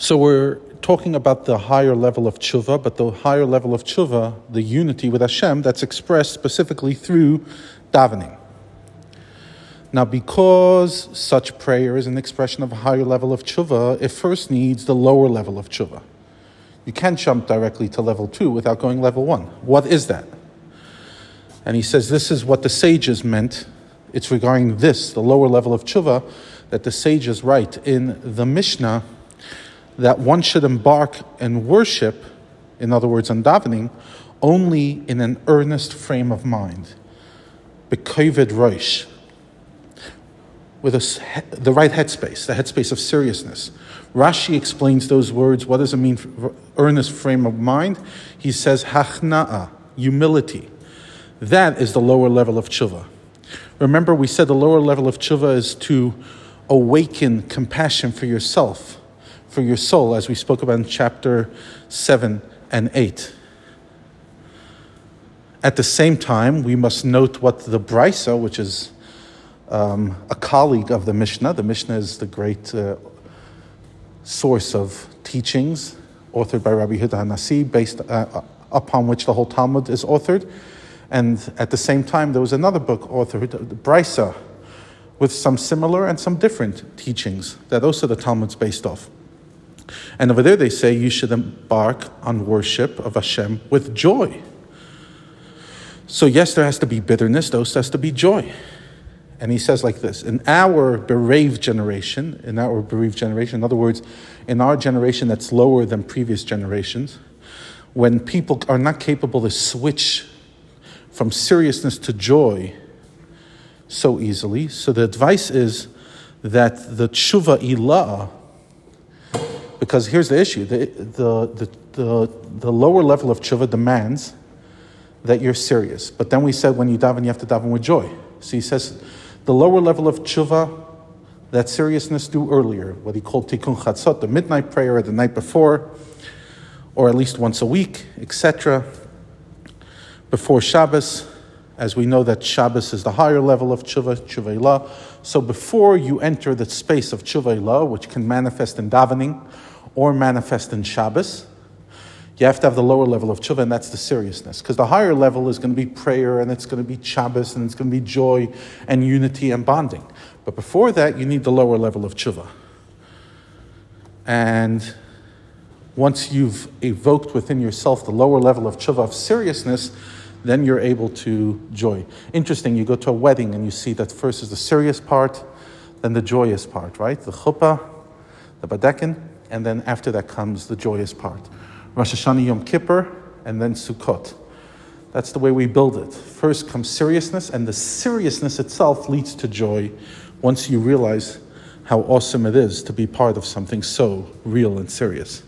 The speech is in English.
So we're talking about the higher level of tshuva, but the higher level of tshuva, the unity with Hashem, that's expressed specifically through davening. Now, because such prayer is an expression of a higher level of tshuva, it first needs the lower level of tshuva. You can't jump directly to level two without going level one. What is that? And he says this is what the sages meant. It's regarding this, the lower level of tshuva, that the sages write in the Mishnah that one should embark and worship, in other words, on davening, only in an earnest frame of mind. Bekovid roish. With a, the right headspace, the headspace of seriousness. Rashi explains those words. What does it mean, earnest frame of mind? He says, hachna'a, humility. That is the lower level of tshuva. Remember, we said the lower level of tshuva is to awaken compassion for yourself for your soul, as we spoke about in chapter 7 and 8. At the same time, we must note what the Brisa, which is um, a colleague of the Mishnah, the Mishnah is the great uh, source of teachings authored by Rabbi Yehuda Hanasi, based uh, upon which the whole Talmud is authored. And at the same time, there was another book authored, the Brisa, with some similar and some different teachings that also the Talmud's based off. And over there they say you should embark on worship of Hashem with joy. So, yes, there has to be bitterness, there has to be joy. And he says like this In our bereaved generation, in our bereaved generation, in other words, in our generation that's lower than previous generations, when people are not capable to switch from seriousness to joy so easily, so the advice is that the tshuva ilah because here's the issue the, the, the, the, the lower level of tshuva demands that you're serious. But then we said when you daven, you have to daven with joy. So he says the lower level of tshuva, that seriousness do earlier, what he called tikkun chatzot, the midnight prayer or the night before, or at least once a week, etc. Before Shabbos, as we know that Shabbos is the higher level of tshuva, tshuva So before you enter the space of tshuva which can manifest in davening, or manifest in Shabbos, you have to have the lower level of tshuva, and that's the seriousness. Because the higher level is going to be prayer, and it's going to be Shabbos, and it's going to be joy and unity and bonding. But before that, you need the lower level of tshuva. And once you've evoked within yourself the lower level of tshuva of seriousness, then you're able to joy. Interesting, you go to a wedding and you see that first is the serious part, then the joyous part, right? The chuppah, the badekin, and then after that comes the joyous part. Rosh Hashanah Yom Kippur, and then Sukkot. That's the way we build it. First comes seriousness, and the seriousness itself leads to joy once you realize how awesome it is to be part of something so real and serious.